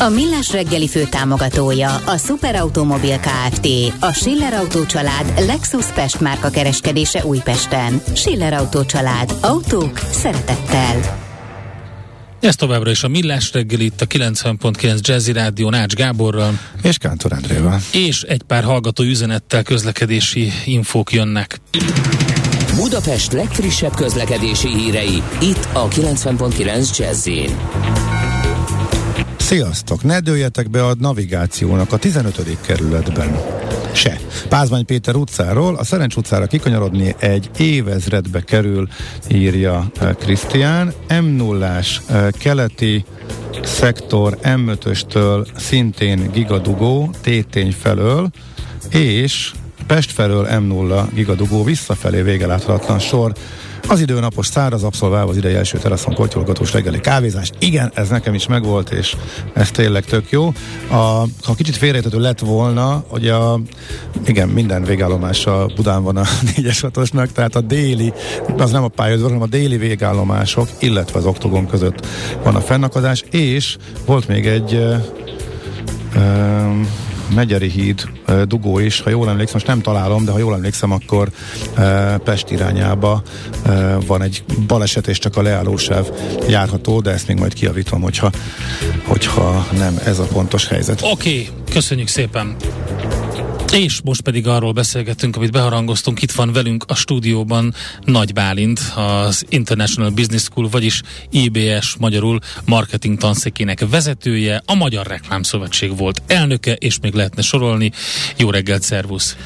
A Millás reggeli fő támogatója a Superautomobil KFT, a Schiller Auto család Lexus Pest márka kereskedése Újpesten. Schiller Auto család. Autók szeretettel. Ez továbbra is a Millás reggel itt a 90.9 Jazzy Rádió Nács Gáborral. És Kántor Andrével. És egy pár hallgató üzenettel közlekedési infók jönnek. Budapest legfrissebb közlekedési hírei itt a 90.9 Jazzy. Sziasztok! Ne dőljetek be a navigációnak a 15. kerületben. Se. Pázmány Péter utcáról a Szerencs utcára kikanyarodni egy évezredbe kerül, írja Krisztián. m 0 keleti szektor M5-östől szintén gigadugó, tétény felől, és Pest felől M0 gigadugó visszafelé végeláthatatlan sor az idő napos száraz, abszolválva az idei első teraszon kortyolgatós reggeli kávézás. Igen, ez nekem is megvolt, és ez tényleg tök jó. A, ha kicsit félrejtető lett volna, hogy a, igen, minden végállomása Budán van a 4-es hatosnak, tehát a déli, az nem a pályázó, hanem a déli végállomások, illetve az oktogon között van a fennakadás, és volt még egy uh, Megyeri híd dugó is, ha jól emlékszem, most nem találom, de ha jól emlékszem, akkor Pest irányába van egy baleset, és csak a leállósáv járható, de ezt még majd kiavítom, hogyha, hogyha nem ez a pontos helyzet. Oké, okay, köszönjük szépen! És most pedig arról beszélgetünk, amit beharangoztunk, itt van velünk a stúdióban Nagy Bálint, az International Business School, vagyis IBS magyarul marketing tanszékének vezetője, a Magyar Reklámszövetség volt elnöke, és még lehetne sorolni. Jó reggelt, szervusz!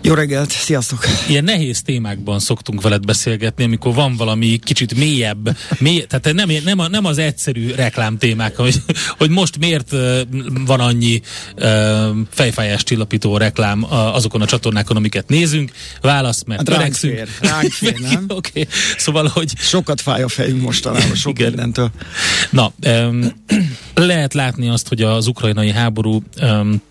Jó reggelt, sziasztok! Ilyen nehéz témákban szoktunk veled beszélgetni, amikor van valami kicsit mélyebb, mély, tehát nem, nem, nem az egyszerű reklámtémák, hogy, hogy most miért van annyi fejfájás csillapító reklám, reklám azokon a csatornákon, amiket nézünk. Válasz, mert hát ránk fér, ránk fér, nem? Oké, okay. szóval, hogy... Sokat fáj a fejünk mostanában, sok Igen. mindentől. Na, um, lehet látni azt, hogy az ukrajnai háború um,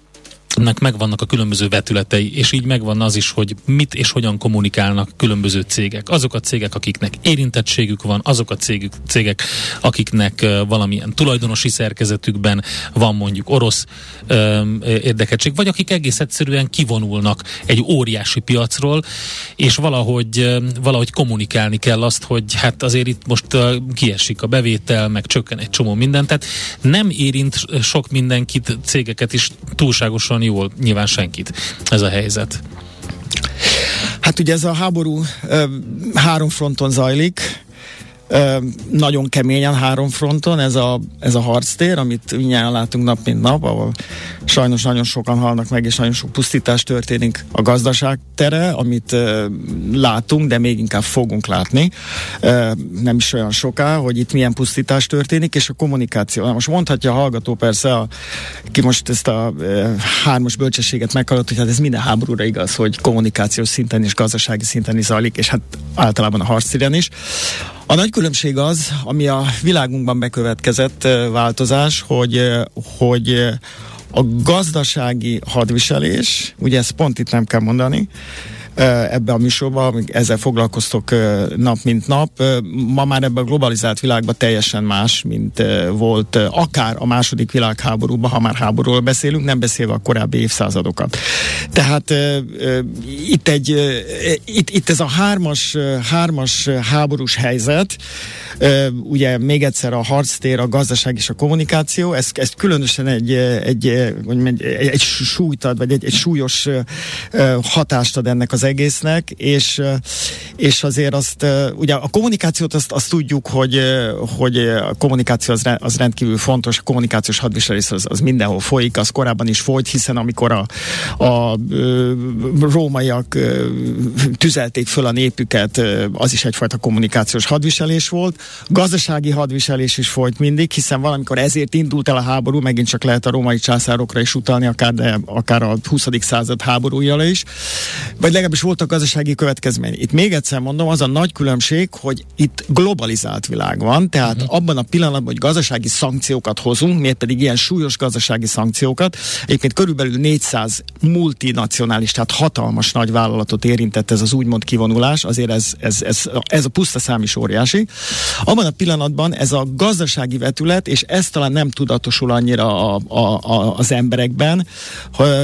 nek megvannak a különböző vetületei, és így megvan az is, hogy mit és hogyan kommunikálnak különböző cégek. Azok a cégek, akiknek érintettségük van, azok a cégük, cégek, akiknek valamilyen tulajdonosi szerkezetükben van mondjuk orosz um, érdekettség, vagy akik egész egyszerűen kivonulnak egy óriási piacról, és valahogy, valahogy kommunikálni kell azt, hogy hát azért itt most kiesik a bevétel, meg csökken egy csomó mindent, tehát nem érint sok mindenkit, cégeket is túlságosan nagyon jól nyilván senkit ez a helyzet. Hát ugye ez a háború három fronton zajlik nagyon keményen három fronton, ez a, ez a harctér, amit mindjárt látunk nap mint nap, ahol sajnos nagyon sokan halnak meg, és nagyon sok pusztítás történik a gazdaság tere, amit látunk, de még inkább fogunk látni, nem is olyan soká, hogy itt milyen pusztítás történik, és a kommunikáció. Na most mondhatja a hallgató persze, a, ki most ezt a hármas bölcsességet meghallott, hogy hát ez minden háborúra igaz, hogy kommunikációs szinten és gazdasági szinten is zajlik, és hát általában a harctéren is. A nagy különbség az, ami a világunkban bekövetkezett változás, hogy, hogy a gazdasági hadviselés, ugye ezt pont itt nem kell mondani, ebbe a műsorba, amíg ezzel foglalkoztok nap mint nap. Ma már ebben a globalizált világban teljesen más, mint volt akár a második világháborúban, ha már háborúról beszélünk, nem beszélve a korábbi évszázadokat. Tehát itt egy, itt, itt ez a hármas, hármas háborús helyzet, ugye még egyszer a harctér, a gazdaság és a kommunikáció, ez, ez különösen egy, egy, egy, egy súlyt ad, vagy egy, egy súlyos hatást ad ennek az egésznek, és, és azért azt, ugye a kommunikációt azt, azt tudjuk, hogy, hogy a kommunikáció az, az rendkívül fontos, a kommunikációs hadviselés az, az mindenhol folyik, az korábban is folyt, hiszen amikor a, a, a rómaiak tüzelték föl a népüket, az is egyfajta kommunikációs hadviselés volt. Gazdasági hadviselés is folyt mindig, hiszen valamikor ezért indult el a háború, megint csak lehet a római császárokra is utalni, akár, de akár a 20. század háborújára is. vagy legalábbis voltak gazdasági következmény. Itt még egyszer mondom, az a nagy különbség, hogy itt globalizált világ van, tehát uh-huh. abban a pillanatban, hogy gazdasági szankciókat hozunk, miért pedig ilyen súlyos gazdasági szankciókat, egyébként körülbelül 400 multinacionális, tehát hatalmas nagy vállalatot érintett ez az úgymond kivonulás, azért ez, ez, ez, ez a puszta szám is óriási. Abban a pillanatban ez a gazdasági vetület, és ez talán nem tudatosul annyira a, a, a, az emberekben,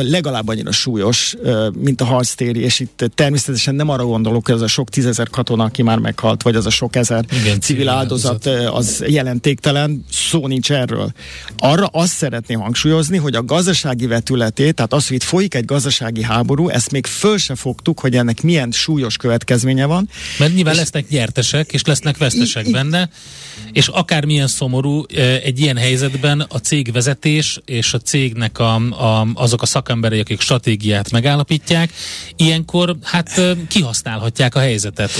legalább annyira súlyos, mint a harctéri, és itt természetesen nem arra gondolok, hogy az a sok tízezer katona, aki már meghalt, vagy az a sok ezer Igen, civil áldozat, az jelentéktelen, szó nincs erről. Arra azt szeretném hangsúlyozni, hogy a gazdasági vetületét, tehát az, hogy itt folyik egy gazdasági háború, ezt még föl se fogtuk, hogy ennek milyen súlyos következménye van. Mert nyilván és lesznek nyertesek, és lesznek vesztesek i- benne, és akármilyen szomorú egy ilyen helyzetben a cégvezetés és a cégnek a, a, azok a szakemberei, akik stratégiát megállapítják, ilyenkor hát kihasználhatják a helyzetet.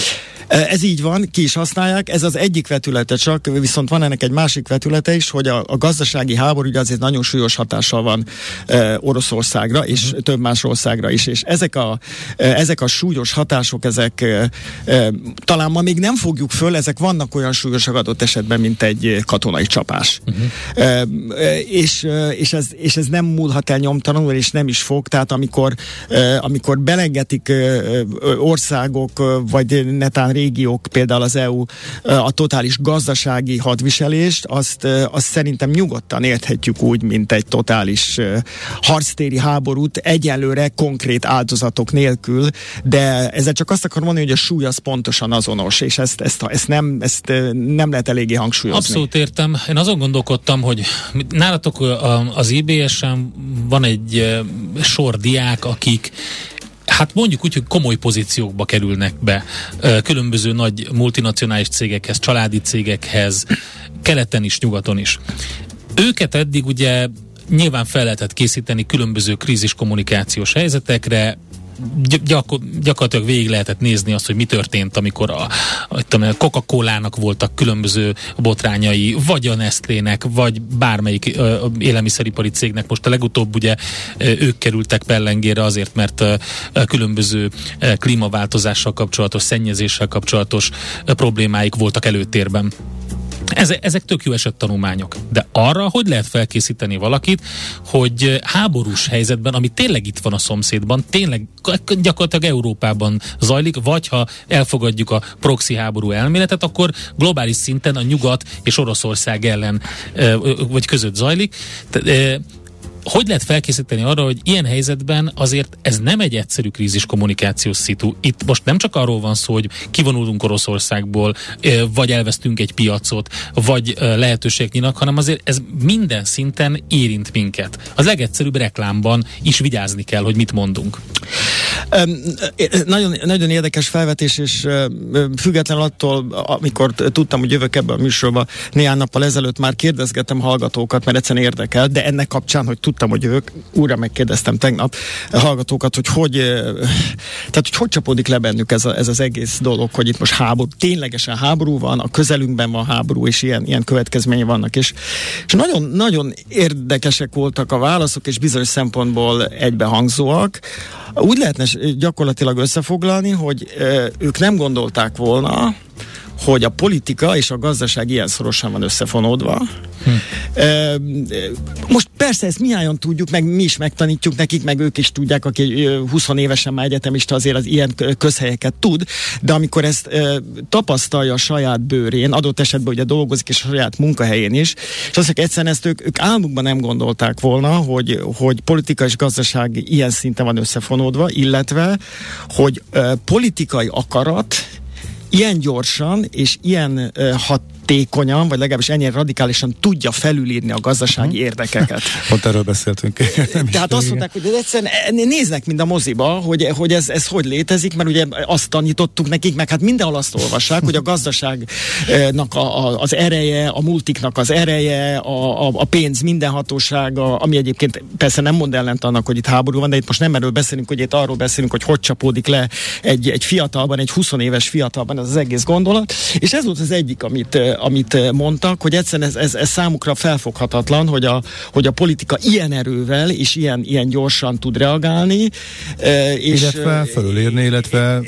Ez így van, ki is használják, ez az egyik vetülete csak, viszont van ennek egy másik vetülete is, hogy a, a gazdasági háború ugye azért nagyon súlyos hatással van e, Oroszországra, és uh-huh. több más országra is, és ezek a, e, ezek a súlyos hatások, ezek e, e, talán ma még nem fogjuk föl, ezek vannak olyan súlyosak adott esetben, mint egy katonai csapás. Uh-huh. E, és, és, ez, és ez nem múlhat el nyomtalanul, és nem is fog, tehát amikor, e, amikor belengetik e, országok, vagy netán régiók, például az EU a totális gazdasági hadviselést, azt, azt szerintem nyugodtan érthetjük úgy, mint egy totális harctéri háborút, egyelőre konkrét áldozatok nélkül, de ezzel csak azt akarom mondani, hogy a súly az pontosan azonos, és ezt, ezt, ezt, nem, ezt nem lehet eléggé hangsúlyozni. Abszolút értem. Én azon gondolkodtam, hogy nálatok az IBS-en van egy sor diák, akik hát mondjuk úgy, hogy komoly pozíciókba kerülnek be különböző nagy multinacionális cégekhez, családi cégekhez, keleten is, nyugaton is. Őket eddig ugye nyilván fel lehetett készíteni különböző krízis kommunikációs helyzetekre, gyakor, gyakorlatilag végig lehetett nézni azt, hogy mi történt, amikor a, a Coca-Cola-nak voltak különböző botrányai, vagy a Nestlének, vagy bármelyik ö, élelmiszeripari cégnek. Most a legutóbb ugye ők kerültek pellengére azért, mert ö, különböző klímaváltozással kapcsolatos, szennyezéssel kapcsolatos problémáik voltak előtérben. Ezek, ezek tök jó tanulmányok. De arra, hogy lehet felkészíteni valakit, hogy háborús helyzetben, ami tényleg itt van a szomszédban, tényleg gyakorlatilag Európában zajlik, vagy ha elfogadjuk a proxy háború elméletet, akkor globális szinten a nyugat és Oroszország ellen vagy között zajlik hogy lehet felkészíteni arra, hogy ilyen helyzetben azért ez nem egy egyszerű krízis kommunikációs szitu. Itt most nem csak arról van szó, hogy kivonulunk Oroszországból, vagy elvesztünk egy piacot, vagy lehetőségek nyinak, hanem azért ez minden szinten érint minket. Az legegyszerűbb reklámban is vigyázni kell, hogy mit mondunk. Um, nagyon, nagyon érdekes felvetés, és független attól, amikor tudtam, hogy jövök ebbe a műsorba, néhány nappal ezelőtt már kérdezgettem hallgatókat, mert egyszerűen érdekel, de ennek kapcsán, hogy tudtam, hogy jövök, újra megkérdeztem tegnap hallgatókat, hogy hogy, tehát, hogy, hogy csapódik le bennük ez, a, ez az egész dolog, hogy itt most háború, ténylegesen háború van, a közelünkben van háború, és ilyen, ilyen következménye vannak, és, és nagyon, nagyon érdekesek voltak a válaszok, és bizonyos szempontból egybehangzóak. Úgy lehetne gyakorlatilag összefoglalni, hogy ők nem gondolták volna, hogy a politika és a gazdaság ilyen szorosan van összefonódva. Hm. Most persze ezt minnyáján tudjuk, meg mi is megtanítjuk nekik, meg ők is tudják, aki 20 évesen már egyetemista azért az ilyen közhelyeket tud, de amikor ezt tapasztalja a saját bőrén, adott esetben ugye dolgozik és a saját munkahelyén is, és azt egyszerűen ezt ők, ők álmukban nem gondolták volna, hogy, hogy politika és gazdaság ilyen szinten van összefonódva, illetve, hogy politikai akarat ilyen gyorsan és ilyen hat hatékonyan, vagy legalábbis ennyire radikálisan tudja felülírni a gazdasági uh-huh. érdekeket. Pont erről beszéltünk. Tehát azt mondták, hogy egyszerűen néznek, mint a moziba, hogy, hogy ez, ez hogy létezik, mert ugye azt tanítottuk nekik, meg hát mindenhol azt olvassák, hogy a gazdaságnak a, a, az ereje, a multiknak az ereje, a, a, a pénz mindenhatósága, ami egyébként persze nem mond ellent annak, hogy itt háború van, de itt most nem erről beszélünk, hogy itt arról beszélünk, hogy hogy csapódik le egy, egy fiatalban, egy 20 éves fiatalban ez az egész gondolat. És ez volt az egyik, amit, amit mondtak, hogy egyszerűen ez, ez, ez számukra felfoghatatlan, hogy a, hogy a politika ilyen erővel és ilyen, ilyen gyorsan tud reagálni. És, illetve fölülírni, illetve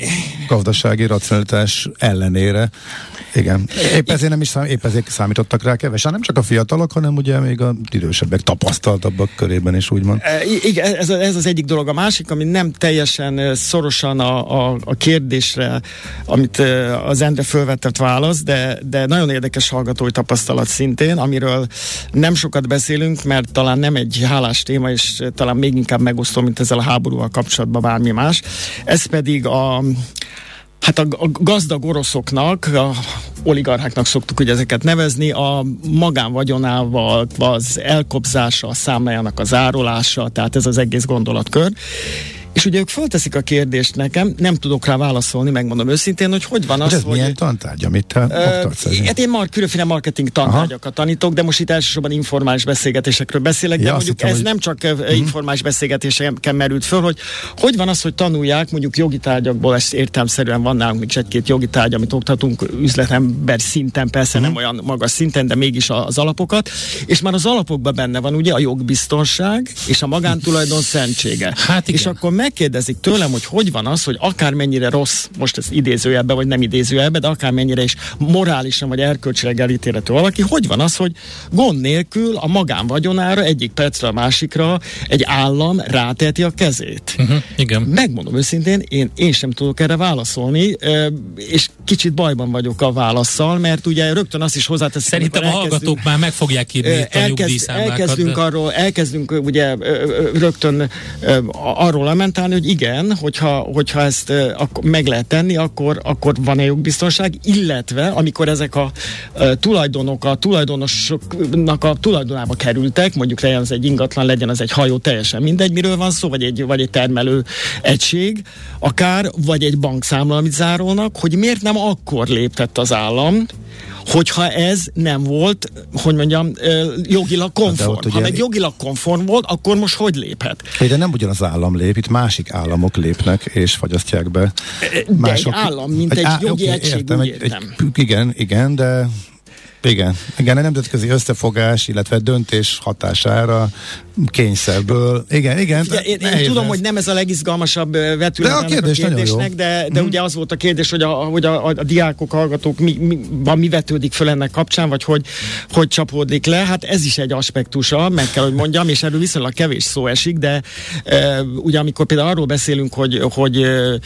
gazdasági racionalitás ellenére igen. Épp ezért nem is szám, épp ezért számítottak rá kevesen, nem csak a fiatalok, hanem ugye még a idősebbek, tapasztaltabbak körében is úgymond. Igen, ez, ez az egyik dolog. A másik, ami nem teljesen szorosan a, a, a kérdésre, amit az Endre fölvetett válasz, de, de nagyon érdekes hallgatói tapasztalat szintén, amiről nem sokat beszélünk, mert talán nem egy hálás téma, és talán még inkább megosztó, mint ezzel a háborúval kapcsolatban bármi más. Ez pedig a Hát a, a gazdag oroszoknak, a oligarcháknak szoktuk ugye ezeket nevezni, a magánvagyonával, az elkobzása, a számlájának az árolása, tehát ez az egész gondolatkör. És ugye ők fölteszik a kérdést nekem, nem tudok rá válaszolni, megmondom őszintén, hogy hogy van az, ez hogy... milyen tantárgy, amit te uh, Hát én már különféle marketing tantárgyakat Aha. tanítok, de most itt elsősorban informális beszélgetésekről beszélek, ja, de mondjuk hittem, ez hogy... nem csak uh-huh. informális beszélgetéseken merült föl, hogy hogy van az, hogy tanulják, mondjuk jogi tárgyakból, ez értelmszerűen van nálunk is egy-két jogi tárgy, amit oktatunk üzletember szinten, persze uh-huh. nem olyan magas szinten, de mégis az alapokat, és már az alapokban benne van ugye a jogbiztonság és a magántulajdon szentsége. Hát igen. És akkor megkérdezik tőlem, hogy hogy van az, hogy akármennyire rossz, most ez idézőjelbe, vagy nem idézőjelbe, de akármennyire is morálisan vagy erkölcsileg elítélhető valaki, hogy van az, hogy gond nélkül a magánvagyonára egyik percre a másikra egy állam ráteti a kezét. Uh-huh, igen. Megmondom őszintén, én, én sem tudok erre válaszolni, és kicsit bajban vagyok a válaszsal, mert ugye rögtön azt is hozzáteszik. Szerintem a hallgatók már meg fogják írni elkezd, a elkezdünk arról, elkezdünk ugye rögtön arról lamentálni, hogy igen, hogyha, hogyha ezt akkor meg lehet tenni, akkor, akkor van-e jogbiztonság, illetve amikor ezek a tulajdonok a tulajdonosoknak a tulajdonába kerültek, mondjuk legyen az egy ingatlan, legyen az egy hajó, teljesen mindegy, miről van szó, vagy egy, vagy egy termelő egység, akár, vagy egy bankszámla, amit zárolnak, hogy miért nem akkor léptett az állam, hogyha ez nem volt, hogy mondjam, jogilag konform. Ugye... Ha meg jogilag konform volt, akkor most hogy léphet? De nem ugyanaz állam lép, itt másik államok lépnek és fagyasztják be. De Mások... egy állam, mint egy, egy á, jogi okay, egység, értem, egy, egy, igen, igen, de igen, igen, a nemzetközi összefogás, illetve döntés hatására kényszerből. Igen, igen. Ugye, én, én tudom, hogy nem ez a legizgalmasabb vetület a, kérdés a kérdésnek, de, de hmm. ugye az volt a kérdés, hogy a, hogy a, a, a diákok, hallgatók mi, mi, mi vetődik föl ennek kapcsán, vagy hogy, hogy csapódik le. Hát ez is egy aspektusa, meg kell, hogy mondjam, és erről viszonylag kevés szó esik, de e, ugye amikor például arról beszélünk, hogy, hogy e,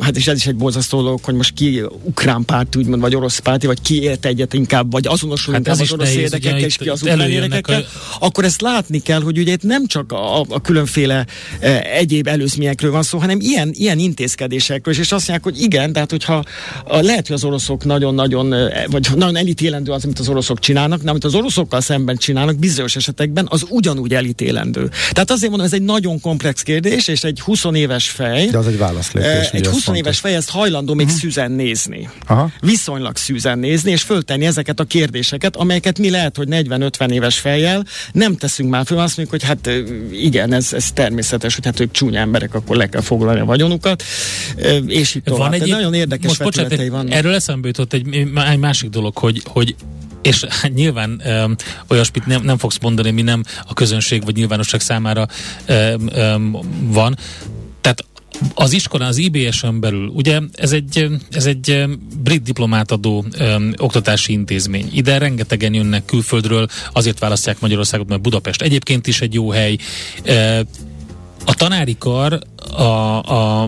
hát és ez is egy borzasztó dolog, hogy most ki ukrán párt, úgymond, vagy orosz párti, vagy ki ért egyet inkább, vagy azonosul hát inkább az orosz érdekekkel, és ki az ukrán érdekekkel, a... akkor ezt látni kell, hogy ugye itt nem csak a, a különféle e, egyéb előzményekről van szó, hanem ilyen, ilyen intézkedésekről, és azt mondják, hogy igen, tehát hogyha a, lehet, hogy az oroszok nagyon-nagyon, e, vagy nagyon elítélendő az, amit az oroszok csinálnak, de amit az oroszokkal szemben csinálnak, bizonyos esetekben az ugyanúgy elítélendő. Tehát azért mondom, ez egy nagyon komplex kérdés, és egy 20 éves fej. De az egy válaszlépés. E, egy 20 éves fej ezt hajlandó még uh-huh. szűzen nézni. Aha. Viszonylag szűzen nézni, és föltenni ezeket a kérdéseket, amelyeket mi lehet, hogy 40-50 éves fejjel nem teszünk már föl, azt mondjuk, hogy hát igen, ez, ez természetes, hogy hát ők csúnya emberek, akkor le kell foglalni a vagyonukat, és itt tovább. Van egy, nagyon érdekes most bocsánat, vannak. Erről eszembe jutott egy, egy másik dolog, hogy, hogy és hát nyilván um, olyasmit nem, nem fogsz mondani, mi nem a közönség vagy nyilvánosság számára um, um, van. Az iskolán, az IBS-en belül, ugye ez egy, ez egy brit diplomátadó öm, oktatási intézmény. Ide rengetegen jönnek külföldről, azért választják Magyarországot, mert Budapest egyébként is egy jó hely. E, a tanári kar a, a,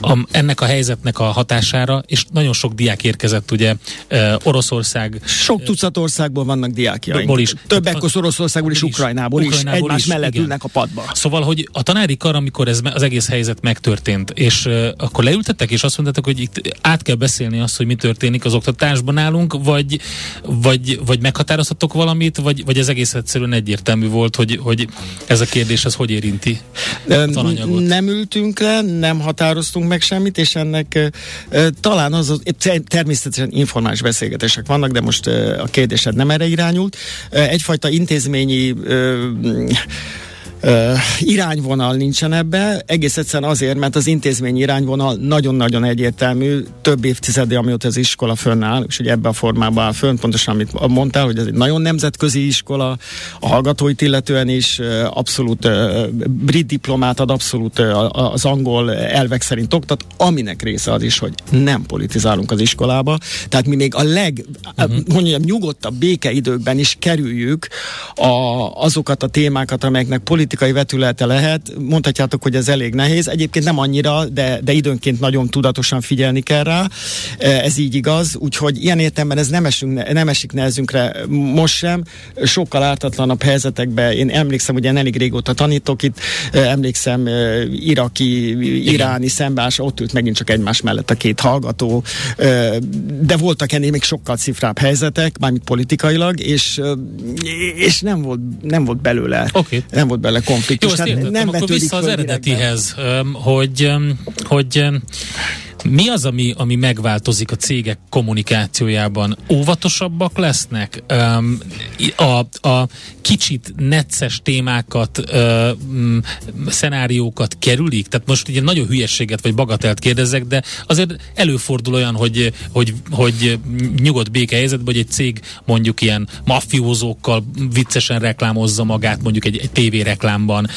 a, ennek a helyzetnek a hatására, és nagyon sok diák érkezett ugye e, Oroszország. Sok tucat országból vannak diákjaink. Is. Többek között Oroszországból és Ukrajnából, Ukrajnából is, egymás is, mellett igen. ülnek a padba. Szóval, hogy a tanári kar, amikor ez az egész helyzet megtörtént, és uh, akkor leültettek, és azt mondták, hogy itt át kell beszélni azt, hogy mi történik az oktatásban nálunk, vagy, vagy, vagy meghatározhatok valamit, vagy, vagy ez egész egyszerűen egyértelmű volt, hogy, hogy ez a kérdés ez hogy érinti a tananyagot. Nem ültünk ültünk le, nem határoztunk meg semmit, és ennek talán az, az természetesen informális beszélgetések vannak, de most a kérdésed nem erre irányult. Egyfajta intézményi uh, irányvonal nincsen ebbe, egész egyszerűen azért, mert az intézmény irányvonal nagyon-nagyon egyértelmű, több évtizede, amióta az iskola fönnáll, és ugye ebben a formában áll fönn, pontosan amit mondtál, hogy ez egy nagyon nemzetközi iskola, a hallgatóit illetően is abszolút uh, brit diplomát ad, abszolút uh, az angol elvek szerint oktat, aminek része az is, hogy nem politizálunk az iskolába, tehát mi még a leg, uh-huh. mondjam, nyugodtabb békeidőkben is kerüljük a, azokat a témákat, amelyeknek politikai vetülete lehet. Mondhatjátok, hogy ez elég nehéz. Egyébként nem annyira, de, de időnként nagyon tudatosan figyelni kell rá. Ez így igaz, úgyhogy ilyen értelemben ez nem, esünk, nem esik nehezünkre most sem. Sokkal ártatlanabb helyzetekben, én emlékszem, hogy én elég régóta tanítok itt, emlékszem iraki, iráni szembeállás, ott ült megint csak egymás mellett a két hallgató, de voltak ennél még sokkal cifrább helyzetek, mármint politikailag, és, és nem volt, nem volt belőle, okay. nem volt belőle konfliktus. Jó, hát nem akkor vissza az eredetihez, hogy, hogy mi az, ami, ami megváltozik a cégek kommunikációjában? Óvatosabbak lesznek? A, a kicsit necces témákat, szenáriókat kerülik? Tehát most ugye nagyon hülyességet vagy bagatelt kérdezek, de azért előfordul olyan, hogy, hogy, hogy nyugodt békehelyzetben, hogy egy cég mondjuk ilyen mafiózókkal viccesen reklámozza magát, mondjuk egy, egy tévéreklámban.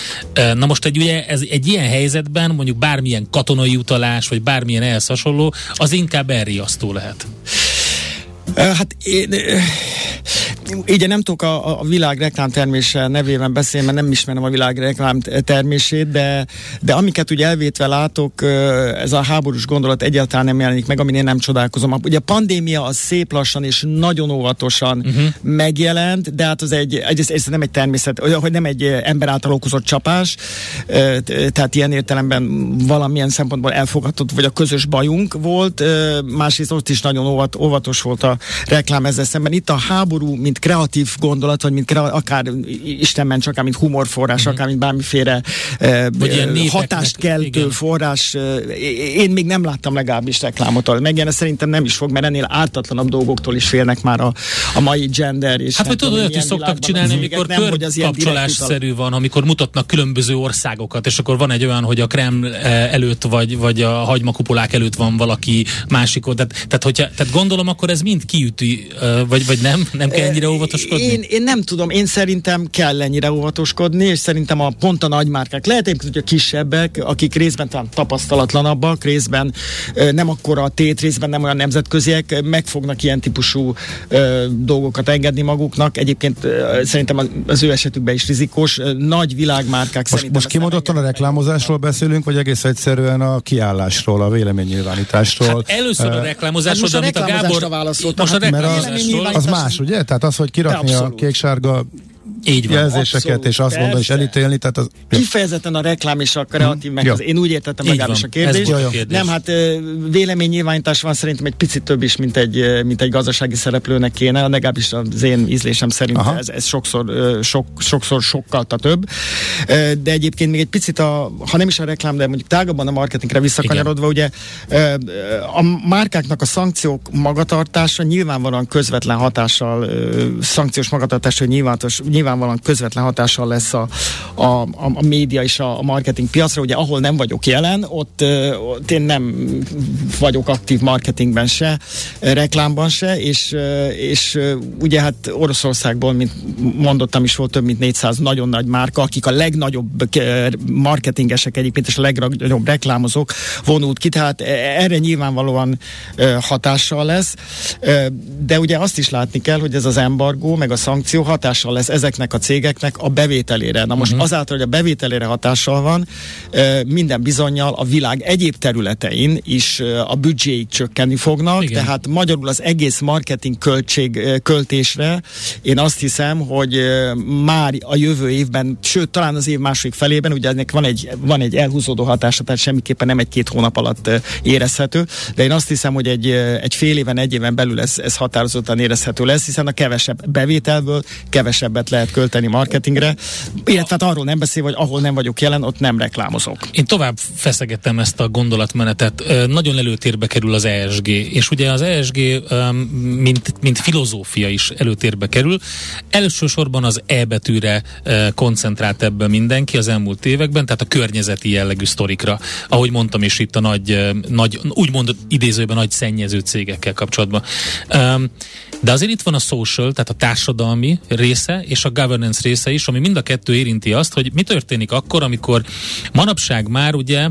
Na most egy, ugye ez, egy ilyen helyzetben mondjuk bármilyen katonai utalás, vagy bármilyen ehhez hasonló, az inkább elriasztó lehet. Hát én, így nem tudok a, a világ reklámtermése nevében beszélni, mert nem ismerem a világ reklámtermését, de, de amiket ugye elvétve látok, ez a háborús gondolat egyáltalán nem jelenik meg, amin én nem csodálkozom. Ugye a pandémia az szép lassan és nagyon óvatosan uh-huh. megjelent, de hát az egy, egy, ez nem egy természet, hogy nem egy ember által okozott csapás, tehát ilyen értelemben valamilyen szempontból elfogadott, vagy a közös bajunk volt, másrészt ott is nagyon óvat, óvatos volt a reklám ezzel szemben. Itt a háború, mint kreatív gondolat, vagy mint kre- akár Isten csak akár mint humorforrás, uh-huh. akár mint bármiféle uh, hatást keltő igen. forrás. Én még nem láttam legalábbis reklámot. Megjelenne szerintem nem is fog, mert ennél ártatlanabb dolgoktól is félnek már a, a mai gender. És hát, hogy tudod, olyat is szoktak csinálni, amikor körkapcsolásszerű van, amikor mutatnak különböző országokat, és akkor van egy olyan, hogy a Kreml előtt, vagy, vagy a hagymakupolák előtt van valaki másikot. Tehát, tehát, hogyha, tehát gondolom, akkor ez mind kiüti, vagy, vagy nem? Nem kell ennyire óvatoskodni? Én, én nem tudom, én szerintem kell ennyire óvatoskodni, és szerintem a pont a nagymárkák, lehet egyébként, hogy a kisebbek, akik részben talán tapasztalatlanabbak, részben nem akkora a tét, részben nem olyan nemzetköziek, meg fognak ilyen típusú ö, dolgokat engedni maguknak. Egyébként ö, szerintem az ő esetükben is rizikós. Nagy világmárkák most, szerintem... Most kimondottan a reklámozásról beszélünk, vagy egész egyszerűen a kiállásról, a véleménynyilvánításról? Hát először a reklámozásról, hát most a, amit a Gábor... Most a reklámozásról... Az más, ugye? Tehát az, hogy kirakni a kék-sárga így van, jelzéseket, abszolút, és azt mondani, és elítélni. Tehát az, Kifejezetten a reklám és a kreatív, hmm. meg az, én úgy értettem legalábbis a kérdést. kérdés. Nem, hát véleménynyilvánítás van szerintem egy picit több is, mint egy, mint egy gazdasági szereplőnek kéne, legalábbis az én ízlésem szerint ez, ez sokszor, sok, sokszor sokkal több. De egyébként még egy picit, a, ha nem is a reklám, de mondjuk tágabban a marketingre visszakanyarodva, ugye a márkáknak a szankciók magatartása nyilvánvalóan közvetlen hatással, szankciós magatartása nyilvános, nyilvánvalóan közvetlen hatással lesz a, a, a, a média és a, a marketing piacra. Ugye ahol nem vagyok jelen, ott, ott én nem vagyok aktív marketingben se, reklámban se, és, és ugye hát Oroszországból, mint mondottam is volt több mint 400 nagyon nagy márka, akik a legnagyobb marketingesek egyébként, és a legnagyobb reklámozók vonult ki, tehát erre nyilvánvalóan hatással lesz, de ugye azt is látni kell, hogy ez az embargó, meg a szankció hatással lesz ezeknek a cégeknek a bevételére. Na most uh-huh. azáltal, hogy a bevételére hatással van, minden bizonyal a világ egyéb területein is a büdzséik csökkenni fognak, Igen. tehát magyarul az egész marketing költség költésre én azt hiszem, hogy már a jövő évben, sőt talán az év második felében, ugye ennek van egy, van egy elhúzódó hatása, tehát semmiképpen nem egy-két hónap alatt érezhető, de én azt hiszem, hogy egy, egy fél éven, egy éven belül ez, ez határozottan érezhető lesz, hiszen a kevesebb bevételből kevesebbet lehet sokat költeni marketingre, illetve hát arról nem beszél, hogy ahol nem vagyok jelen, ott nem reklámozok. Én tovább feszegettem ezt a gondolatmenetet. Nagyon előtérbe kerül az ESG, és ugye az ESG, mint, mint filozófia is előtérbe kerül. Elsősorban az E betűre koncentrált ebben mindenki az elmúlt években, tehát a környezeti jellegű sztorikra. Ahogy mondtam is itt a nagy, nagy úgymond idézőben nagy szennyező cégekkel kapcsolatban. De azért itt van a social, tehát a társadalmi része és a governance része is, ami mind a kettő érinti azt, hogy mi történik akkor, amikor manapság már ugye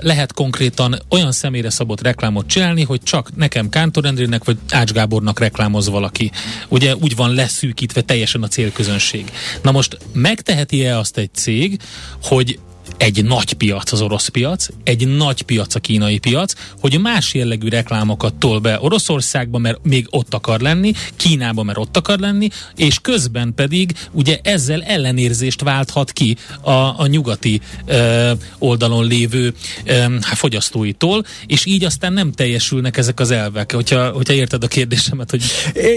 lehet konkrétan olyan személyre szabott reklámot csinálni, hogy csak nekem Kántor Endrének vagy Ács Gábornak reklámoz valaki. Ugye úgy van leszűkítve teljesen a célközönség. Na most megteheti-e azt egy cég, hogy egy nagy piac az orosz piac, egy nagy piac a kínai piac, hogy más jellegű reklámokat tol be Oroszországba, mert még ott akar lenni, Kínába, mert ott akar lenni, és közben pedig ugye ezzel ellenérzést válthat ki a, a nyugati ö, oldalon lévő ö, fogyasztóitól, és így aztán nem teljesülnek ezek az elvek, hogyha, hogyha érted a kérdésemet, hogy...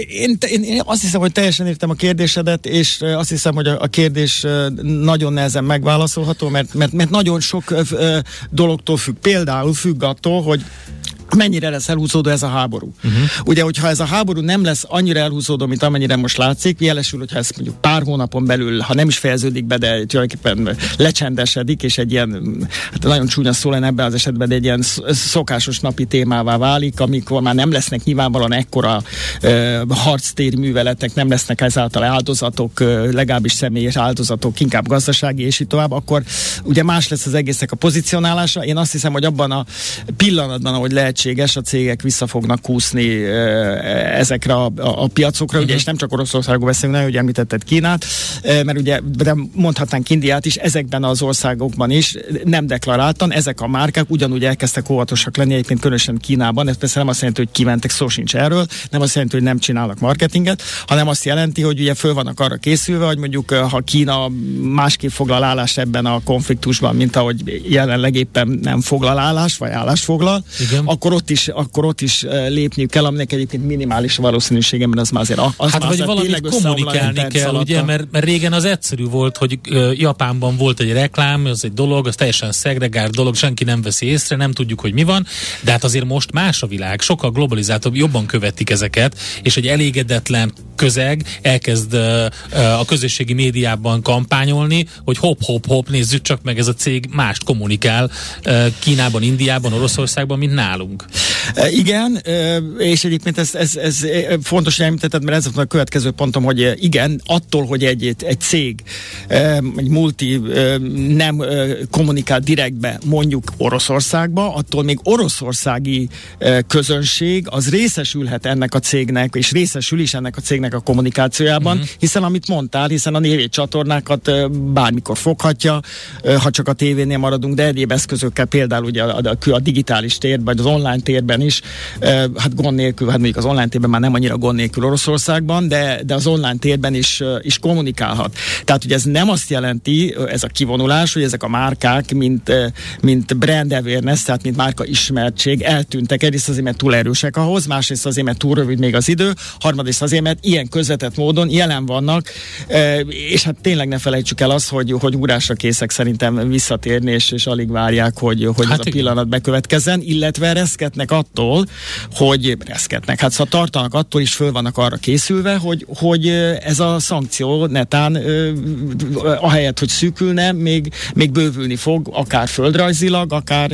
Én, én, én azt hiszem, hogy teljesen értem a kérdésedet, és azt hiszem, hogy a, a kérdés nagyon nehezen megválaszolható, mert mert, mert nagyon sok ö, dologtól függ. Például függ attól, hogy mennyire lesz elhúzódó ez a háború. Uh-huh. Ugye, hogyha ez a háború nem lesz annyira elhúzódó, mint amennyire most látszik, jelesül, hogyha ez mondjuk pár hónapon belül, ha nem is fejeződik be, de tulajdonképpen lecsendesedik, és egy ilyen, hát nagyon csúnya szó lenne ebben az esetben, de egy ilyen szokásos napi témává válik, amikor már nem lesznek nyilvánvalóan ekkora uh, harctéri műveletek, nem lesznek ezáltal áldozatok, uh, legalábbis személyes áldozatok, inkább gazdasági, és így tovább, akkor ugye más lesz az egésznek a pozicionálása. Én azt hiszem, hogy abban a pillanatban, ahogy lehet lehetséges, a cégek vissza fognak kúszni ezekre a, a, a piacokra, uh-huh. ugye, és nem csak Oroszországról beszélünk, nagyon, hogy említetted Kínát, mert ugye, de mondhatnánk Indiát is, ezekben az országokban is nem deklaráltan, ezek a márkák ugyanúgy elkezdtek óvatosak lenni, egyébként különösen Kínában, ez persze nem azt jelenti, hogy kimentek, szó sincs erről, nem azt jelenti, hogy nem csinálnak marketinget, hanem azt jelenti, hogy ugye föl vannak arra készülve, hogy mondjuk ha Kína másképp foglal állást ebben a konfliktusban, mint ahogy jelenleg éppen nem foglal állást, vagy állást foglal, Igen. akkor akkor ott is, akkor ott is lépniük kell, aminek egyébként minimális valószínűsége, mert az már azért az Hát vagy valamit kommunikálni kell, ugye, mert, mert régen az egyszerű volt, hogy Japánban volt egy reklám, az egy dolog, az teljesen szegregált dolog, senki nem veszi észre, nem tudjuk, hogy mi van, de hát azért most más a világ, sokkal globalizáltabb, jobban követik ezeket, és egy elégedetlen közeg elkezd a közösségi médiában kampányolni, hogy hop-hop-hop, nézzük csak meg, ez a cég mást kommunikál Kínában, Indiában, Oroszországban, mint nálunk. E, igen, e, és egyébként ez, ez, ez fontos, hogy említetted, mert ez a következő pontom, hogy igen, attól, hogy egy, egy cég, e, egy multi nem kommunikál direktbe mondjuk Oroszországba, attól még oroszországi közönség az részesülhet ennek a cégnek, és részesül is ennek a cégnek a kommunikációjában, uh-huh. hiszen amit mondtál, hiszen a névét csatornákat bármikor foghatja, ha csak a tévénél maradunk, de egyéb eszközökkel, például ugye a, a, a digitális tér, vagy az online online térben is, hát gond nélkül, hát mondjuk az online térben már nem annyira gond nélkül Oroszországban, de, de az online térben is, is kommunikálhat. Tehát, hogy ez nem azt jelenti, ez a kivonulás, hogy ezek a márkák, mint, mint brand awareness, tehát mint márka ismertség eltűntek. Egyrészt azért, mert túl erősek ahhoz, másrészt azért, mert túl rövid még az idő, harmadrészt azért, mert ilyen közvetett módon jelen vannak, és hát tényleg ne felejtsük el azt, hogy, hogy úrásra készek szerintem visszatérni, és, és alig várják, hogy, hogy hát ez a pillanat bekövetkezzen, illetve reszketnek attól, hogy reszketnek, hát szóval tartanak attól is föl vannak arra készülve, hogy, hogy ez a szankció netán ahelyett, hogy szűkülne, még, még bővülni fog, akár földrajzilag, akár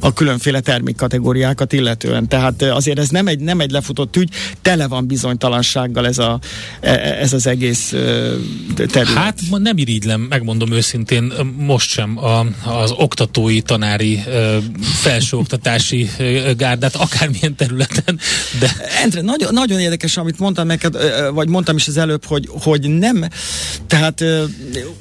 a különféle termékkategóriákat illetően. Tehát azért ez nem egy, nem egy lefutott ügy, tele van bizonytalansággal ez, a, e, ez az egész terület. Hát nem irigylem, megmondom őszintén, most sem a, az oktatói, tanári felsőoktatás oktatási gárdát, akármilyen területen. De... Endre, nagyon, nagyon érdekes, amit mondtam neked, vagy mondtam is az előbb, hogy, hogy nem, tehát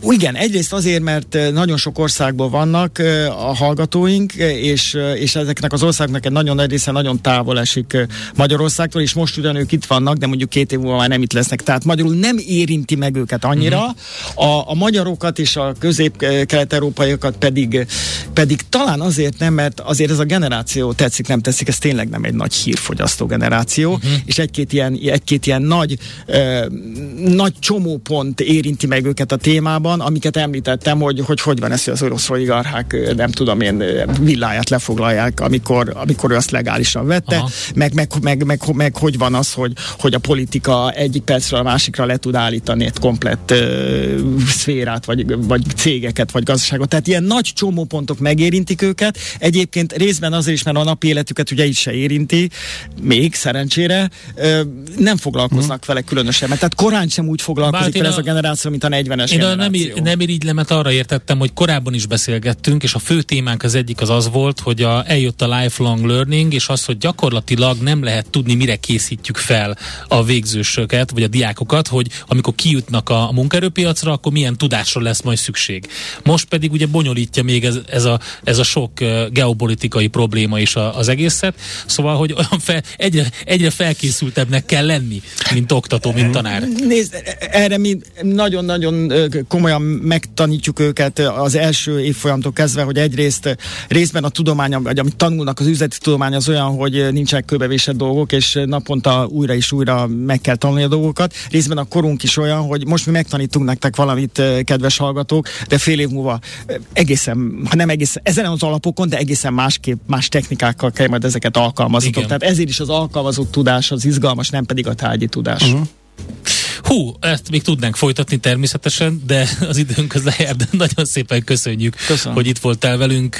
igen, egyrészt azért, mert nagyon sok országból vannak a hallgatóink, és, és ezeknek az országnak egy nagyon nagy része nagyon távol esik Magyarországtól, és most ugyan ők itt vannak, de mondjuk két év múlva már nem itt lesznek. Tehát magyarul nem érinti meg őket annyira. Uh-huh. A, a magyarokat és a közép-kelet-európaiakat pedig, pedig talán azért nem, mert azért ez a generáció generáció tetszik nem teszik, ez tényleg nem egy nagy hírfogyasztó generáció, uh-huh. és egy-két ilyen, egy-két ilyen nagy, ö, nagy csomópont érinti meg őket a témában, amiket említettem, hogy hogy, hogy van ez, hogy az orosz oligarchák, nem tudom én, villáját lefoglalják, amikor, amikor ő azt legálisan vette, meg, meg, meg, meg, meg, hogy van az, hogy, hogy a politika egyik percről a másikra le tud állítani egy komplett ö, szférát, vagy, vagy cégeket, vagy gazdaságot. Tehát ilyen nagy csomópontok megérintik őket. Egyébként részben azért is, mert a napi életüket ugye így se érinti, még szerencsére, nem foglalkoznak hmm. vele különösen. Mert tehát korán sem úgy foglalkozik vele ez a generáció, mint a 40-es én generáció. Nem, nem irigylemet arra értettem, hogy korábban is beszélgettünk, és a fő témánk az egyik az az volt, hogy a, eljött a lifelong learning, és az, hogy gyakorlatilag nem lehet tudni, mire készítjük fel a végzősöket, vagy a diákokat, hogy amikor kijutnak a, a munkaerőpiacra, akkor milyen tudásra lesz majd szükség. Most pedig ugye bonyolítja még ez, ez, a, ez a sok geopolitikai probléma is a, az egészet, szóval, hogy olyan fel, egyre, egyre felkészültebbnek kell lenni, mint oktató, mint tanár. Nézd, erre mi nagyon-nagyon komolyan megtanítjuk őket az első évfolyamtól kezdve, hogy egyrészt részben a tudomány, vagy amit tanulnak az üzleti tudomány az olyan, hogy nincsenek kőbevésett dolgok, és naponta újra és újra meg kell tanulni a dolgokat. Részben a korunk is olyan, hogy most mi megtanítunk nektek valamit, kedves hallgatók, de fél év múlva egészen, ha nem egészen, ezen az alapokon, de egészen másképp, más technikákkal kell majd ezeket alkalmazni. Tehát ezért is az alkalmazott tudás az izgalmas, nem pedig a tárgyi tudás. Uh-huh. Hú, ezt még tudnánk folytatni természetesen, de az időnk az lejár, de nagyon szépen köszönjük, Köszönöm. hogy itt voltál velünk.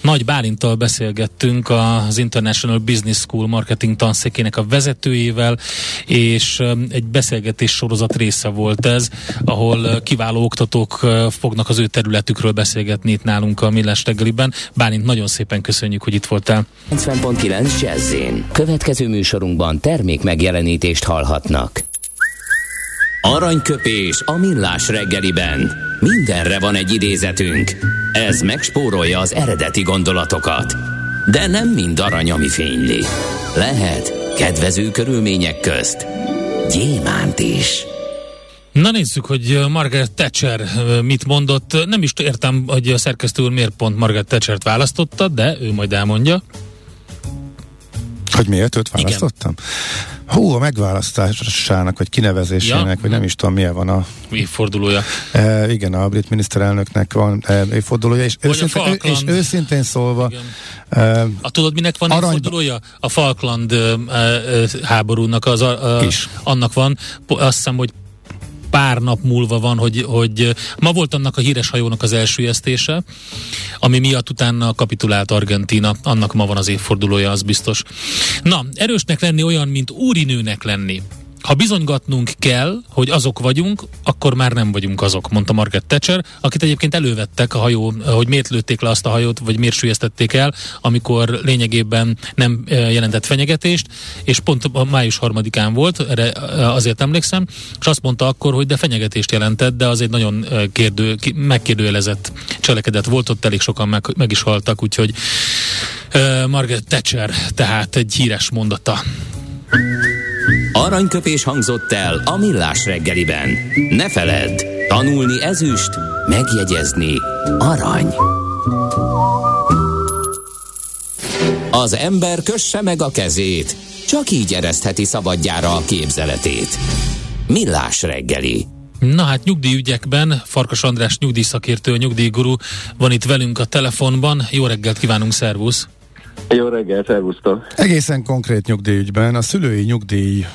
Nagy Bálintal beszélgettünk az International Business School marketing tanszékének a vezetőjével, és egy beszélgetés sorozat része volt ez, ahol kiváló oktatók fognak az ő területükről beszélgetni itt nálunk a Millás reggeliben. Bálint, nagyon szépen köszönjük, hogy itt voltál. 90.9 Jazzin. Következő műsorunkban termék megjelenítést hallhatnak. Aranyköpés a millás reggeliben. Mindenre van egy idézetünk. Ez megspórolja az eredeti gondolatokat. De nem mind arany, ami fényli. Lehet kedvező körülmények közt gyémánt is. Na nézzük, hogy Margaret Thatcher mit mondott. Nem is értem, hogy a szerkesztő úr miért pont Margaret Thatcher-t választotta, de ő majd elmondja. Hogy miért őt választottam? Igen. Hú, a megválasztásának, vagy kinevezésének, ja. vagy nem is tudom, milyen van a... Évfordulója. E, igen, a brit miniszterelnöknek van e, évfordulója, és, őszintén, és őszintén szólva... E, a tudod, minek van arany... évfordulója? A Falkland e, e, háborúnak, az, a, a, annak van, azt hiszem, hogy pár nap múlva van, hogy, hogy ma volt annak a híres hajónak az elsüllyesztése, ami miatt utána kapitulált Argentina, annak ma van az évfordulója, az biztos. Na, erősnek lenni olyan, mint úrinőnek lenni. Ha bizonygatnunk kell, hogy azok vagyunk, akkor már nem vagyunk azok, mondta Margaret Thatcher, akit egyébként elővettek a hajó, hogy miért lőtték le azt a hajót, vagy miért sülyeztették el, amikor lényegében nem e, jelentett fenyegetést, és pont a május harmadikán volt, erre e, azért emlékszem, és azt mondta akkor, hogy de fenyegetést jelentett, de az egy nagyon e, kérdő, megkérdőjelezett cselekedet volt, ott elég sokan meg, meg is haltak, úgyhogy Margaret Thatcher tehát egy híres mondata. Aranyköpés hangzott el a millás reggeliben. Ne feledd, tanulni ezüst, megjegyezni arany. Az ember kösse meg a kezét, csak így eresztheti szabadjára a képzeletét. Millás reggeli. Na hát nyugdíjügyekben Farkas András nyugdíjszakértő, nyugdíjguru van itt velünk a telefonban. Jó reggelt kívánunk, szervusz! Jó reggel, szervusztok! Egészen konkrét nyugdíjügyben a szülői nyugdíj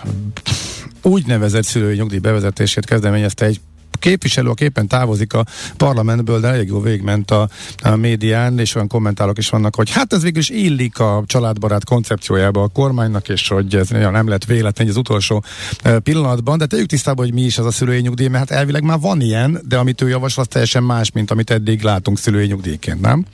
úgynevezett szülői nyugdíj bevezetését kezdeményezte egy képviselő, aki éppen távozik a parlamentből, de elég jó végment a, a médián, és olyan kommentálok is vannak, hogy hát ez végül is illik a családbarát koncepciójába a kormánynak, és hogy ez nem lett véletlen az utolsó pillanatban, de tegyük tisztában, hogy mi is az a szülői nyugdíj, mert hát elvileg már van ilyen, de amit ő javasol, az teljesen más, mint amit eddig látunk szülői nyugdíjként, nem?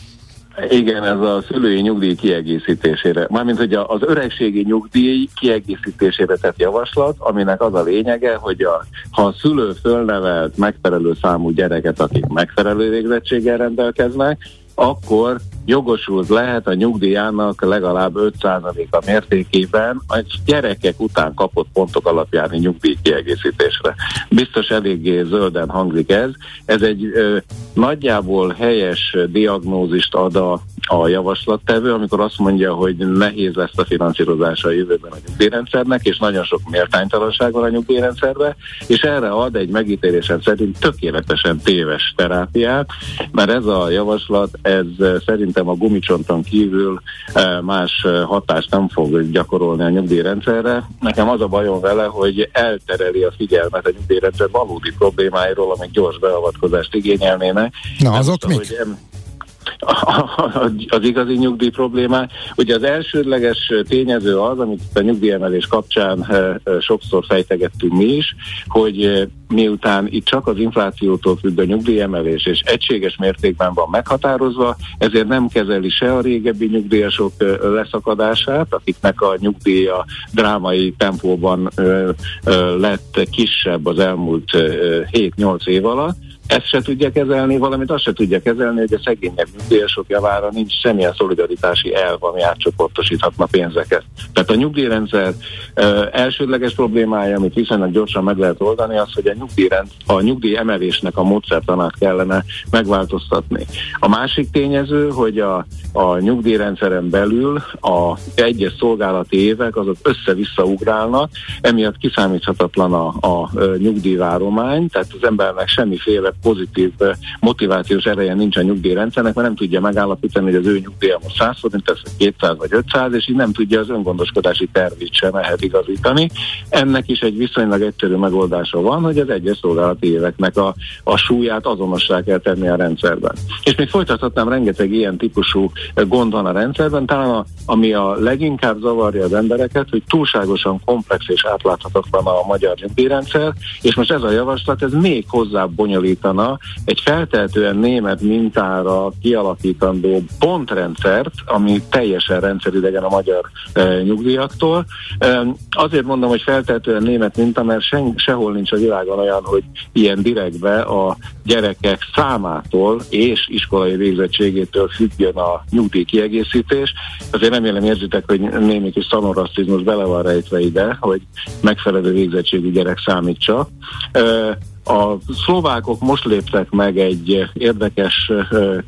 Igen, ez a szülői nyugdíj kiegészítésére. Mármint, hogy az öregségi nyugdíj kiegészítésére tett javaslat, aminek az a lényege, hogy a, ha a szülő fölnevelt megfelelő számú gyereket, akik megfelelő végzettséggel rendelkeznek, akkor jogosult lehet a nyugdíjának legalább 5%-a mértékében a gyerekek után kapott pontok alapján nyugdíj kiegészítésre. Biztos eléggé zölden hangzik ez. Ez egy ö, nagyjából helyes diagnózist ad a a javaslattevő, amikor azt mondja, hogy nehéz lesz a finanszírozása a jövőben a nyugdíjrendszernek, és nagyon sok méltánytalanság van a nyugdíjrendszerben, és erre ad egy megítélésem szerint tökéletesen téves terápiát, mert ez a javaslat, ez szerintem a gumicsonton kívül más hatást nem fog gyakorolni a nyugdíjrendszerre. Nekem az a bajom vele, hogy eltereli a figyelmet a nyugdíjrendszer valódi problémáiról, amik gyors beavatkozást igényelnének. Na, azok mik? Hogy az igazi nyugdíj problémák. Ugye az elsődleges tényező az, amit a nyugdíjemelés kapcsán eh, eh, sokszor fejtegettünk mi is, hogy eh, miután itt csak az inflációtól függ a nyugdíjemelés, és egységes mértékben van meghatározva, ezért nem kezeli se a régebbi nyugdíjasok leszakadását, akiknek a nyugdíja drámai tempóban lett kisebb az elmúlt 7-8 év alatt, ezt se tudja kezelni, valamint azt se tudja kezelni, hogy a szegényebb nyugdíjasok javára nincs semmilyen szolidaritási elv, ami átcsoportosíthatna pénzeket. Tehát a nyugdíjrendszer ö, elsődleges problémája, amit viszonylag gyorsan meg lehet oldani, az, hogy a nyugdíjrend, a nyugdíj emelésnek a módszertanát kellene megváltoztatni. A másik tényező, hogy a, a nyugdíjrendszeren belül a egyes szolgálati évek azok össze-vissza ugrálnak, emiatt kiszámíthatatlan a, a, a nyugdíjváromány, tehát az embernek semmiféle pozitív eh, motivációs ereje nincs a nyugdíjrendszernek, mert nem tudja megállapítani, hogy az ő nyugdíja most 100 forint, ez 200 vagy 500, és így nem tudja az öngondoskodási tervét sem ehhez igazítani. Ennek is egy viszonylag egyszerű megoldása van, hogy az egyes szolgálati éveknek a, a súlyát azonossá kell tenni a rendszerben. És még folytathatnám, rengeteg ilyen típusú gond van a rendszerben, talán a, ami a leginkább zavarja az embereket, hogy túlságosan komplex és átláthatatlan a magyar nyugdíjrendszer, és most ez a javaslat, ez még hozzá bonyolít kialakítana egy feltehetően német mintára kialakítandó pontrendszert, ami teljesen rendszeridegen a magyar e, nyugdíjaktól. E, azért mondom, hogy feltehetően német minta, mert sen, sehol nincs a világon olyan, hogy ilyen direktbe a gyerekek számától és iskolai végzettségétől függjön a nyugdíj kiegészítés. Azért remélem érzitek, hogy némi kis szanorasszizmus bele van rejtve ide, hogy megfelelő végzettségű gyerek számítsa. E, a szlovákok most léptek meg egy érdekes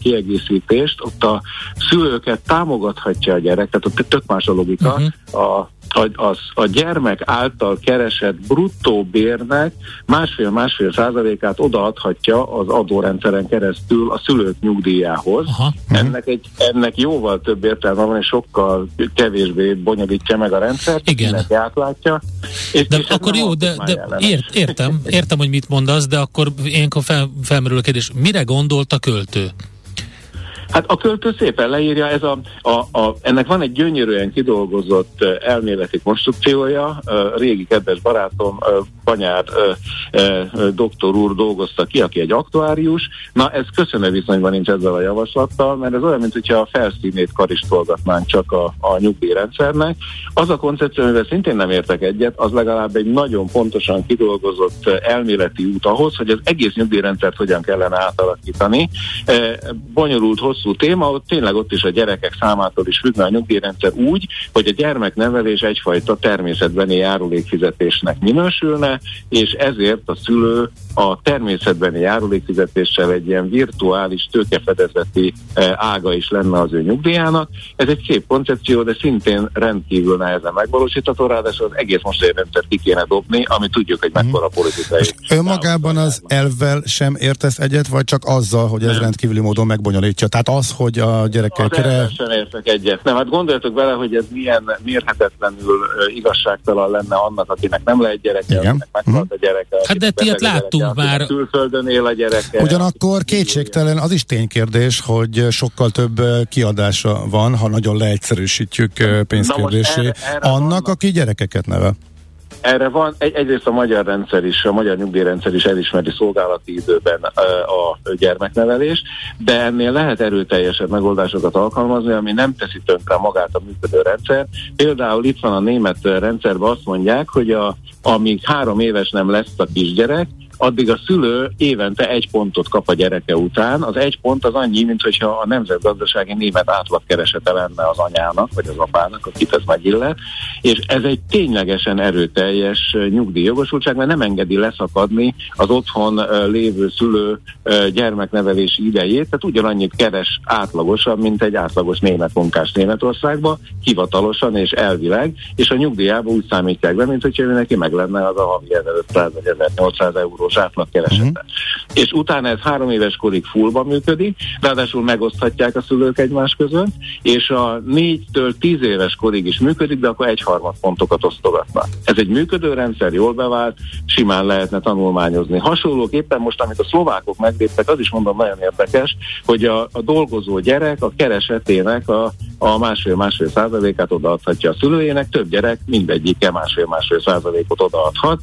kiegészítést, ott a szülőket támogathatja a gyerek, tehát ott tök más a logika. Uh-huh. A a, a, a gyermek által keresett bruttó bérnek másfél-másfél százalékát odaadhatja az adórendszeren keresztül a szülők nyugdíjához. Aha. Ennek, egy, ennek jóval több értelme van, és sokkal kevésbé bonyolítja meg a rendszert. Igen. átlátja. És, de és akkor jó, de, de ért, értem, értem, hogy mit mondasz, de akkor én fel, felmerül a kérdés, mire gondolt a költő? Hát a költő szépen leírja, ez a, a, a, ennek van egy gyönyörűen kidolgozott elméleti konstrukciója, régi kedves barátom, Banyár doktor úr dolgozta ki, aki egy aktuárius. Na, ez köszönő viszonyban nincs ezzel a javaslattal, mert ez olyan, mint hogyha a felszínét karistolgatnánk csak a, a nyugdíjrendszernek. Az a koncepció, amivel szintén nem értek egyet, az legalább egy nagyon pontosan kidolgozott elméleti út ahhoz, hogy az egész nyugdíjrendszert hogyan kellene átalakítani. Bonyolult, hosszú téma, ott tényleg ott is a gyerekek számától is függne a nyugdíjrendszer úgy, hogy a gyermeknevelés egyfajta természetbeni járulékfizetésnek minősülne, és ezért a szülő a természetbeni járulékfizetéssel egy ilyen virtuális tőkefedezeti eh, ága is lenne az ő nyugdíjának. Ez egy szép koncepció, de szintén rendkívül nehezen megvalósítható, ráadásul az egész most rendszert ki kéne dobni, ami tudjuk, hogy mekkora mhm. politikai. Most önmagában az elvvel sem értesz egyet, vagy csak azzal, hogy ez nem. rendkívüli módon megbonyolítja? Tehát az, hogy a gyerekekre... Sem értek egyet. Nem, hát gondoljatok bele, hogy ez milyen mérhetetlenül igazságtalan lenne annak, akinek nem lehet gyereke, akinek meghalt a gyereke. Hát de ilyet láttunk már... Külföldön él a gyereke. Ugyanakkor kétségtelen, az is ténykérdés, hogy sokkal több kiadása van, ha nagyon leegyszerűsítjük pénzkérdésé, annak, aki gyerekeket nevel. Erre van, egy, egyrészt a magyar rendszer is, a magyar nyugdíjrendszer is elismeri szolgálati időben a gyermeknevelést, de ennél lehet erőteljesebb megoldásokat alkalmazni, ami nem teszi tönkre magát a működő rendszer. Például itt van a német rendszerben azt mondják, hogy a, amíg három éves nem lesz a kisgyerek, addig a szülő évente egy pontot kap a gyereke után. Az egy pont az annyi, mint hogyha a nemzetgazdasági német átlagkeresete lenne az anyának, vagy az apának, akit ez megillet. És ez egy ténylegesen erőteljes nyugdíjjogosultság, mert nem engedi leszakadni az otthon lévő szülő gyermeknevelési idejét, tehát ugyanannyit keres átlagosan, mint egy átlagos német munkás Németországba, hivatalosan és elvileg, és a nyugdíjába úgy számítják be, mint hogyha neki meg lenne az a havi 1500 vagy 1800 eurós átlagkeresete. Uh-huh. És utána ez három éves korig fullba működik, ráadásul megoszthatják a szülők egymás között, és a négytől tíz éves korig is működik, de akkor egyharmad pontokat osztogatnak. Ez egy működő rendszer, jól bevált, simán lehetne tanulmányozni. Hasonlóképpen most, amit a szlovákok megléptek, az is mondom nagyon érdekes, hogy a, a dolgozó gyerek a keresetének a, a másfél-másfél százalékát odaadhatja a szülőjének, több gyerek mindegyike másfél-másfél százalékot odaadhat.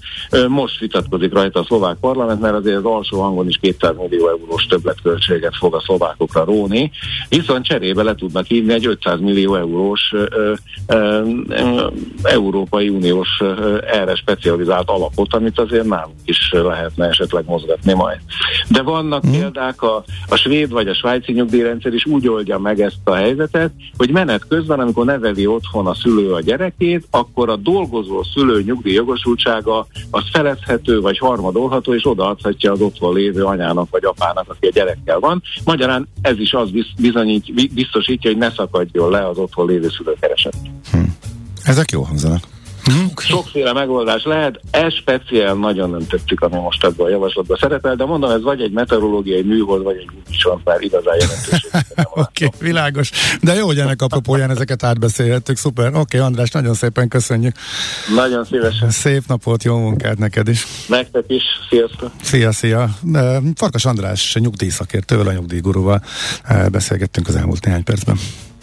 Most vitatkozik rajta a szlovák parlament, mert azért az alsó hangon is 200 millió eurós többletköltséget fog a szlovákokra róni, viszont cserébe le tudnak hívni egy 500 millió eurós ö, ö, ö, Európai Uniós ö, erre specializált alapot, amit azért nálunk is lehetne esetleg mozgatni majd. De vannak hmm. példák, a, a svéd vagy a svájci nyugdíjrendszer is úgy oldja meg ezt a helyzetet, hogy menet közben, amikor neveli otthon a szülő a gyerekét, akkor a dolgozó szülő nyugdíj jogosultsága az felezhető vagy harmadolható, és odaadhatja az otthon lévő anyának vagy apának, aki a gyerekkel van. Magyarán ez is az bizonyít, biztosítja, hogy ne szakadjon le az otthon lévő szülőkereset. Hm. Ezek jó hangzanak. Okay. Sokféle megoldás lehet, ez speciál nagyon nem tettük, ami most ebből a javaslatban szerepel, de mondom, ez vagy egy meteorológiai műhold, vagy egy már igazán jelentőség. Oké, okay, világos. De jó, hogy ennek apropóján ezeket átbeszélhettük. Szuper. Oké, okay, András, nagyon szépen köszönjük. Nagyon szívesen. Szép napot, jó munkát neked is. Nektek is. Sziasztok. Szia, szia. Farkas András nyugdíjszakértővel, a nyugdíjgurúval beszélgettünk az elmúlt néhány percben.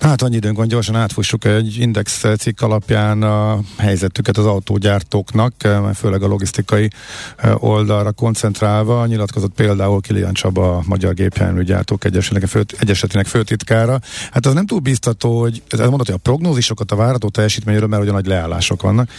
Hát annyi időnk van, gyorsan átfussuk egy index cikk alapján a helyzetüket az autógyártóknak, főleg a logisztikai oldalra koncentrálva. Nyilatkozott például Kilian Csaba, a Magyar Gépjárműgyártók Egyesetének, fő, Egyesetének főtitkára. Hát az nem túl biztató, hogy ez hogy a prognózisokat, a várható teljesítményről, mert ugye nagy leállások vannak.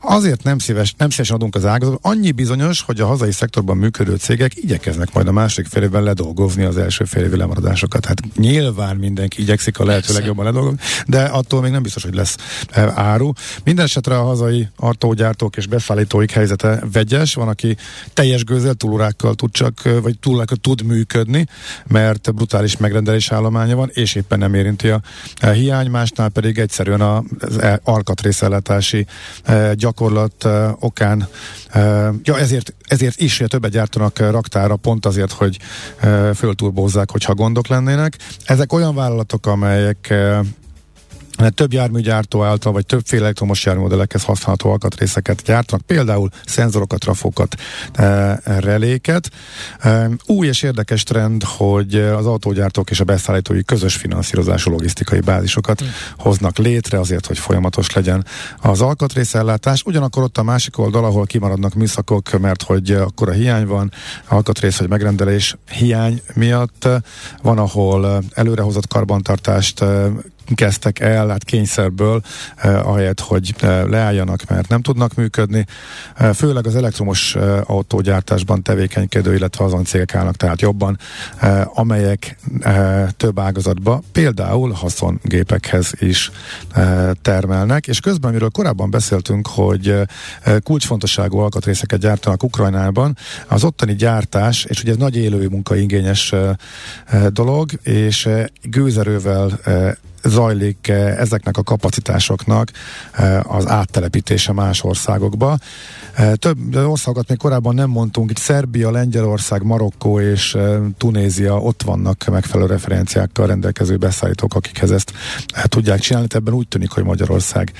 Azért nem, szíves, nem szívesen adunk az ágazat. Annyi bizonyos, hogy a hazai szektorban működő cégek igyekeznek majd a másik fél évben ledolgozni az első fél évi lemaradásokat. Hát nyilván mindenki igyekszik a lehető legjobban ledolgozni, de attól még nem biztos, hogy lesz e, áru. Minden esetre a hazai autógyártók és beszállítóik helyzete vegyes, van, aki teljes gőzzel, túlórákkal tud csak, e, vagy túlórákkal tud működni, mert brutális megrendelés állománya van, és éppen nem érinti a e, hiány, másnál pedig egyszerűen az alkatrészellátási gyakorlat okán ja, ezért, ezért is többet gyártanak raktára, pont azért, hogy fölturbózzák, hogyha gondok lennének. Ezek olyan vállalatok, amelyek több járműgyártó által, vagy többféle elektromos járműmodellekhez használható alkatrészeket gyártanak, például szenzorokat, rafokat, e, reléket. E, új és érdekes trend, hogy az autógyártók és a beszállítói közös finanszírozású logisztikai bázisokat mm. hoznak létre azért, hogy folyamatos legyen az alkatrészellátás. Ugyanakkor ott a másik oldal, ahol kimaradnak műszakok, mert hogy akkor a hiány van, alkatrész vagy megrendelés hiány miatt van, ahol előrehozott karbantartást kezdtek el, hát kényszerből, eh, ahelyett, hogy eh, leálljanak, mert nem tudnak működni. Eh, főleg az elektromos eh, autógyártásban tevékenykedő, illetve azon cégek állnak tehát jobban, eh, amelyek eh, több ágazatba, például haszongépekhez is eh, termelnek, és közben, amiről korábban beszéltünk, hogy eh, kulcsfontosságú alkatrészeket gyártanak Ukrajnában, az ottani gyártás, és ugye ez nagy élő munkaigényes eh, dolog, és eh, gőzerővel eh, zajlik eh, ezeknek a kapacitásoknak eh, az áttelepítése más országokba. Eh, több országokat még korábban nem mondtunk, itt Szerbia, Lengyelország, Marokkó és Tunézia, ott vannak megfelelő referenciákkal rendelkező beszállítók, akikhez ezt tudják csinálni. Ebben úgy tűnik, hogy Magyarország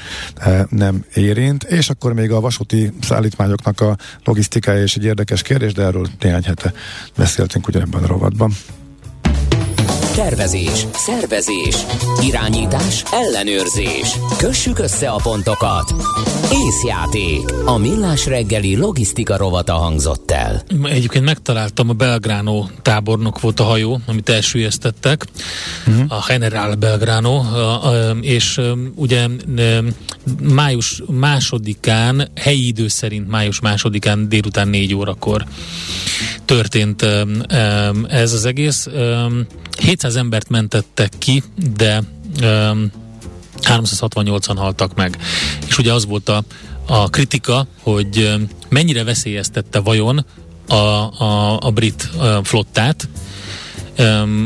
nem érint. És akkor még a vasúti szállítmányoknak a logisztikája és egy érdekes kérdés, de erről néhány hete beszéltünk ugyanebben a rovatban. Tervezés, szervezés, irányítás, ellenőrzés. Kössük össze a pontokat. Észjáték. A millás reggeli logisztika rovata hangzott el. Egyébként megtaláltam, a Belgrano tábornok volt a hajó, amit elsüllyesztettek, uh-huh. a General Belgrano, és ugye május másodikán, helyi idő szerint május másodikán délután négy órakor történt ez az egész. 700 embert mentettek ki, de 368-an haltak meg. És ugye az volt a, a kritika, hogy mennyire veszélyeztette vajon a, a, a brit flottát,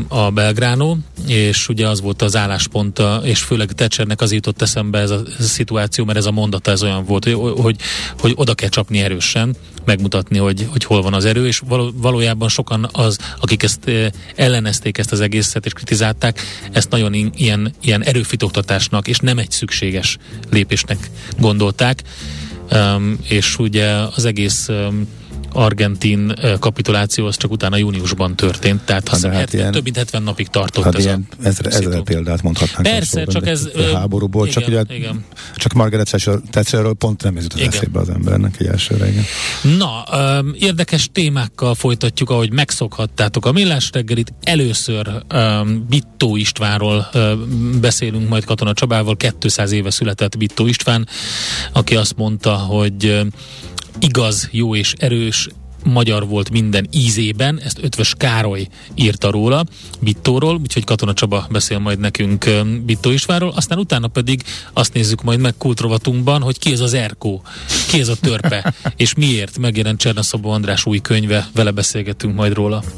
a Belgránó, és ugye az volt az álláspont, és főleg Thatchernek az jutott eszembe ez a szituáció, mert ez a mondata ez olyan volt, hogy, hogy, hogy oda kell csapni erősen, megmutatni, hogy, hogy hol van az erő, és valójában sokan az, akik ezt ellenezték ezt az egészet és kritizálták, ezt nagyon ilyen, ilyen erőfitoktatásnak és nem egy szükséges lépésnek gondolták. Um, és ugye az egész um, argentin kapituláció az csak utána júniusban történt, tehát hát, hát 70, ilyen, több mint 70 napig tartott hát ez ilyen a ezre, ezre példát mondhatnánk. Persze, csak ez... A háborúból, igen, csak ugye igen. csak Margaret Thatcherről pont nem jutott az eszébe az embernek egy elsőre, igen. Na, um, érdekes témákkal folytatjuk, ahogy megszokhattátok a millás reggelit. Először um, Bittó Istvánról um, beszélünk majd Katona Csabával, 200 éve született Bittó István, aki azt mondta, hogy igaz, jó és erős, magyar volt minden ízében, ezt Ötvös Károly írta róla, Bittóról, úgyhogy Katona Csaba beszél majd nekünk Bittó Isváról, aztán utána pedig azt nézzük majd meg kultrovatunkban, hogy ki ez az Erkó, ki ez a törpe, és miért megjelent Csernaszabó András új könyve, vele beszélgetünk majd róla.